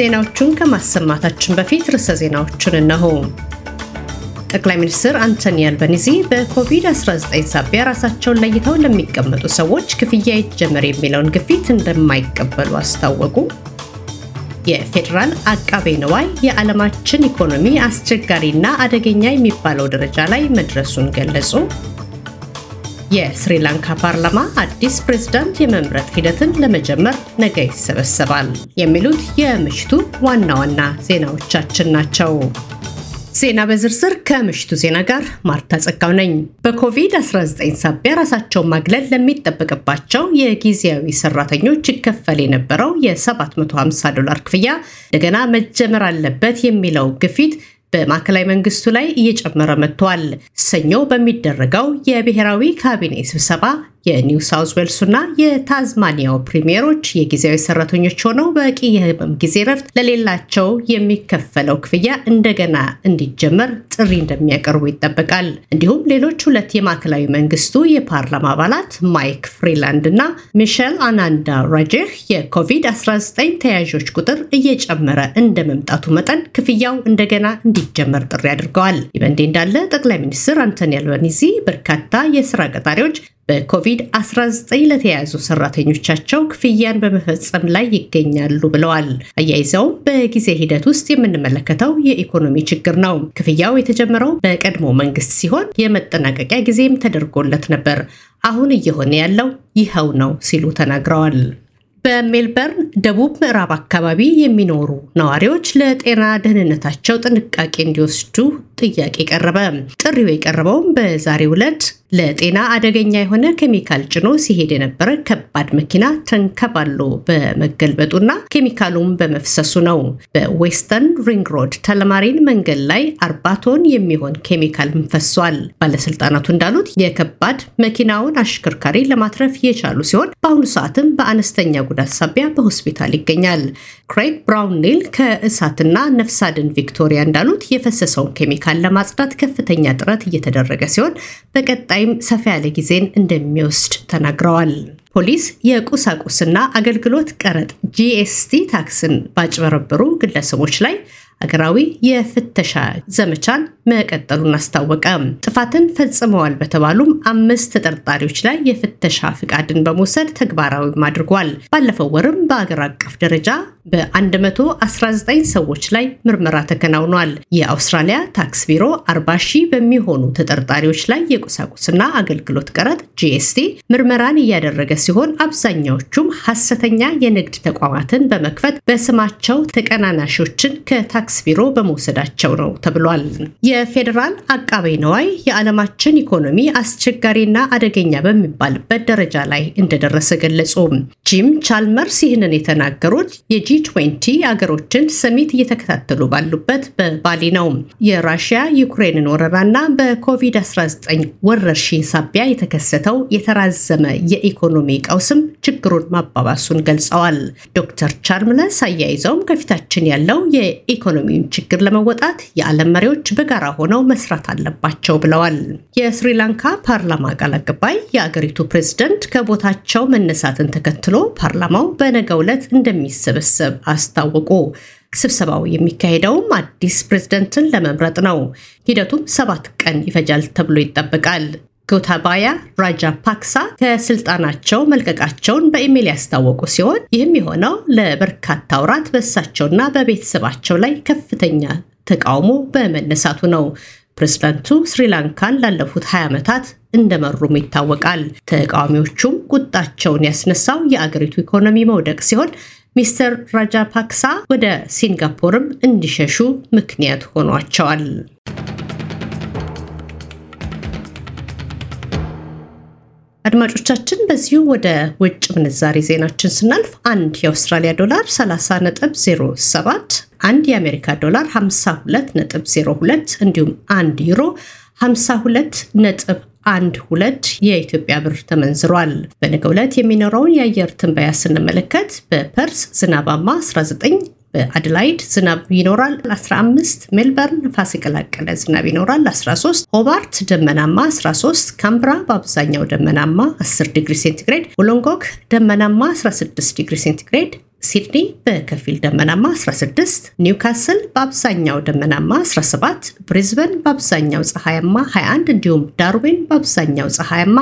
ዜናዎቹን ከማሰማታችን በፊት ርዕሰ ዜናዎቹን እነሆ። ጠቅላይ ሚኒስትር አንቶኒ አልባኒዚ በኮቪድ-19 ሳቢያ ራሳቸውን ለይተው ለሚቀመጡ ሰዎች ክፍያ ይጀመር የሚለውን ግፊት እንደማይቀበሉ አስታወቁ። የፌዴራል አቃቤ ነዋይ የዓለማችን ኢኮኖሚ አስቸጋሪና አደገኛ የሚባለው ደረጃ ላይ መድረሱን ገለጹ። የስሪላንካ ፓርላማ አዲስ ፕሬዝዳንት የመምረጥ ሂደትን ለመጀመር ነገ ይሰበሰባል። የሚሉት የምሽቱ ዋና ዋና ዜናዎቻችን ናቸው። ዜና በዝርዝር ከምሽቱ ዜና ጋር ማርታ ጸጋው ነኝ። በኮቪድ-19 ሳቢያ ራሳቸውን ማግለል ለሚጠበቅባቸው የጊዜያዊ ሰራተኞች ይከፈል የነበረው የ750 ዶላር ክፍያ እንደገና መጀመር አለበት የሚለው ግፊት በማዕከላዊ መንግስቱ ላይ እየጨመረ መጥቷል። ሰኞ በሚደረገው የብሔራዊ ካቢኔ ስብሰባ የኒው ሳውዝ ዌልሱና የታዝማኒያው ፕሪሚየሮች የጊዜያዊ ሰራተኞች ሆነው በቂ የህመም ጊዜ ረፍት ለሌላቸው የሚከፈለው ክፍያ እንደገና እንዲጀመር ጥሪ እንደሚያቀርቡ ይጠበቃል። እንዲሁም ሌሎች ሁለት የማዕከላዊ መንግስቱ የፓርላማ አባላት ማይክ ፍሪላንድ እና ሚሸል አናንዳ ራጄህ የኮቪድ-19 ተያዦች ቁጥር እየጨመረ እንደ መምጣቱ መጠን ክፍያው እንደገና እንዲጀመር ጥሪ አድርገዋል። ይህ እንዳለ ጠቅላይ ሚኒስትር አንቶኒ አልባኒዚ በርካታ የስራ ቀጣሪዎች በኮቪድ-19 ለተያያዙ ሰራተኞቻቸው ክፍያን በመፈጸም ላይ ይገኛሉ ብለዋል። አያይዘውም በጊዜ ሂደት ውስጥ የምንመለከተው የኢኮኖሚ ችግር ነው። ክፍያው የተጀመረው በቀድሞ መንግስት ሲሆን የመጠናቀቂያ ጊዜም ተደርጎለት ነበር። አሁን እየሆነ ያለው ይኸው ነው ሲሉ ተናግረዋል። በሜልበርን ደቡብ ምዕራብ አካባቢ የሚኖሩ ነዋሪዎች ለጤና ደህንነታቸው ጥንቃቄ እንዲወስዱ ጥያቄ ቀረበ። ጥሪው የቀረበውም በዛሬው ዕለት ለጤና አደገኛ የሆነ ኬሚካል ጭኖ ሲሄድ የነበረ ከባድ መኪና ተንከባሎ በመገልበጡና ኬሚካሉም በመፍሰሱ ነው። በዌስተርን ሪንግ ሮድ ቱላማሪን መንገድ ላይ አርባ ቶን የሚሆን ኬሚካል ፈሷል። ባለስልጣናቱ እንዳሉት የከባድ መኪናውን አሽከርካሪ ለማትረፍ የቻሉ ሲሆን በአሁኑ ሰዓትም በአነስተኛ ጉዳት ሳቢያ በሆስፒታል ይገኛል። ክሬግ ብራውን ኒል ከእሳትና ነፍስ አድን ቪክቶሪያ እንዳሉት የፈሰሰውን ኬሚካል ለማጽዳት ከፍተኛ ጥረት እየተደረገ ሲሆን በቀጣይም ሰፋ ያለ ጊዜን እንደሚወስድ ተናግረዋል። ፖሊስ የቁሳቁስና አገልግሎት ቀረጥ GST ታክስን ባጭበረበሩ ግለሰቦች ላይ አገራዊ የፍተሻ ዘመቻን መቀጠሉን አስታወቀ። ጥፋትን ፈጽመዋል በተባሉም አምስት ተጠርጣሪዎች ላይ የፍተሻ ፍቃድን በመውሰድ ተግባራዊም አድርጓል። ባለፈው ወርም በአገር አቀፍ ደረጃ በ119 ሰዎች ላይ ምርመራ ተከናውኗል። የአውስትራሊያ ታክስ ቢሮ 40 ሺህ በሚሆኑ ተጠርጣሪዎች ላይ የቁሳቁስና አገልግሎት ቀረጥ GST ምርመራን እያደረገ ሲሆን አብዛኛዎቹም ሐሰተኛ የንግድ ተቋማትን በመክፈት በስማቸው ተቀናናሾችን ከታክስ ቢሮ በመውሰዳቸው ነው ተብሏል። የፌዴራል አቃቤ ነዋይ የዓለማችን ኢኮኖሚ አስቸጋሪና አደገኛ በሚባልበት ደረጃ ላይ እንደደረሰ ገለጹ። ጂም ቻልመርስ ይህንን የተናገሩት የ G twenty አገሮችን summit እየተከታተሉ ባሉበት በባሊ ነው። የራሽያ ዩክሬንን ወረራና በኮቪድ-19 ወረርሽኝ ሳቢያ የተከሰተው የተራዘመ የኢኮኖሚ ቀውስም ችግሩን ማባባሱን ገልጸዋል። ዶክተር ቻልመርስ አያይዘውም ከፊታችን ያለው የኢኮኖሚውን ችግር ለመወጣት የዓለም መሪዎች በጋራ ሆነው መስራት አለባቸው ብለዋል። የስሪላንካ ፓርላማ ቃል አቀባይ የአገሪቱ ፕሬዝደንት ከቦታቸው መነሳትን ተከትሎ ፓርላማው በነገው ዕለት እንደሚሰበሰብ አስታወቁ። ስብሰባው የሚካሄደውም አዲስ ፕሬዝደንትን ለመምረጥ ነው። ሂደቱም ሰባት ቀን ይፈጃል ተብሎ ይጠበቃል። ጎታባያ ራጃ ፓክሳ ከስልጣናቸው መልቀቃቸውን በኢሜይል ያስታወቁ ሲሆን ይህም የሆነው ለበርካታ ወራት በእሳቸውና በቤተሰባቸው ላይ ከፍተኛ ተቃውሞ በመነሳቱ ነው። ፕሬዝዳንቱ ስሪላንካን ላለፉት 20 ዓመታት እንደመሩም ይታወቃል። ተቃዋሚዎቹም ቁጣቸውን ያስነሳው የአገሪቱ ኢኮኖሚ መውደቅ ሲሆን ሚስተር ራጃፓክሳ ወደ ሲንጋፖርም እንዲሸሹ ምክንያት ሆኗቸዋል። አድማጮቻችን በዚሁ ወደ ውጭ ምንዛሬ ዜናችን ስናልፍ አንድ የአውስትራሊያ ዶላር 30.07 አንድ የአሜሪካ ዶላር 52.02 እንዲሁም አንድ ዩሮ 52 ነጥብ አንድ ሁለት የኢትዮጵያ ብር ተመንዝሯል። በነገው ዕለት የሚኖረውን የአየር ትንበያ ስንመለከት በፐርስ ዝናባማ 19 በአድላይድ ዝናብ ይኖራል 15፣ ሜልበርን ነፋስ የቀላቀለ ዝናብ ይኖራል 13፣ ሆባርት ደመናማ 13፣ ካንብራ በአብዛኛው ደመናማ 10 ዲግሪ ሴንቲግሬድ፣ ውሎንጎንግ ደመናማ 16 ዲግሪ ሴንቲግሬድ፣ ሲድኒ በከፊል ደመናማ 16፣ ኒውካስል በአብዛኛው ደመናማ 17፣ ብሪዝበን በአብዛኛው ፀሐያማ 21 እንዲሁም ዳርዊን በአብዛኛው ፀሐያማ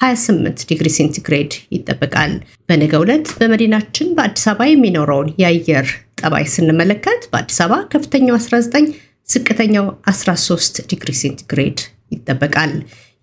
28 ዲግሪ ሴንቲግሬድ ይጠበቃል። በነገው ዕለት በመዲናችን በአዲስ አበባ የሚኖረውን የአየር ጠባይ ስንመለከት በአዲስ አበባ ከፍተኛው 19፣ ዝቅተኛው 13 ዲግሪ ሴንቲግሬድ ይጠበቃል።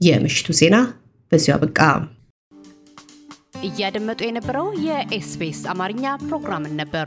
የምሽቱ ዜና በዚሁ አበቃ። እያደመጡ የነበረው የኤስቢኤስ አማርኛ ፕሮግራምን ነበር።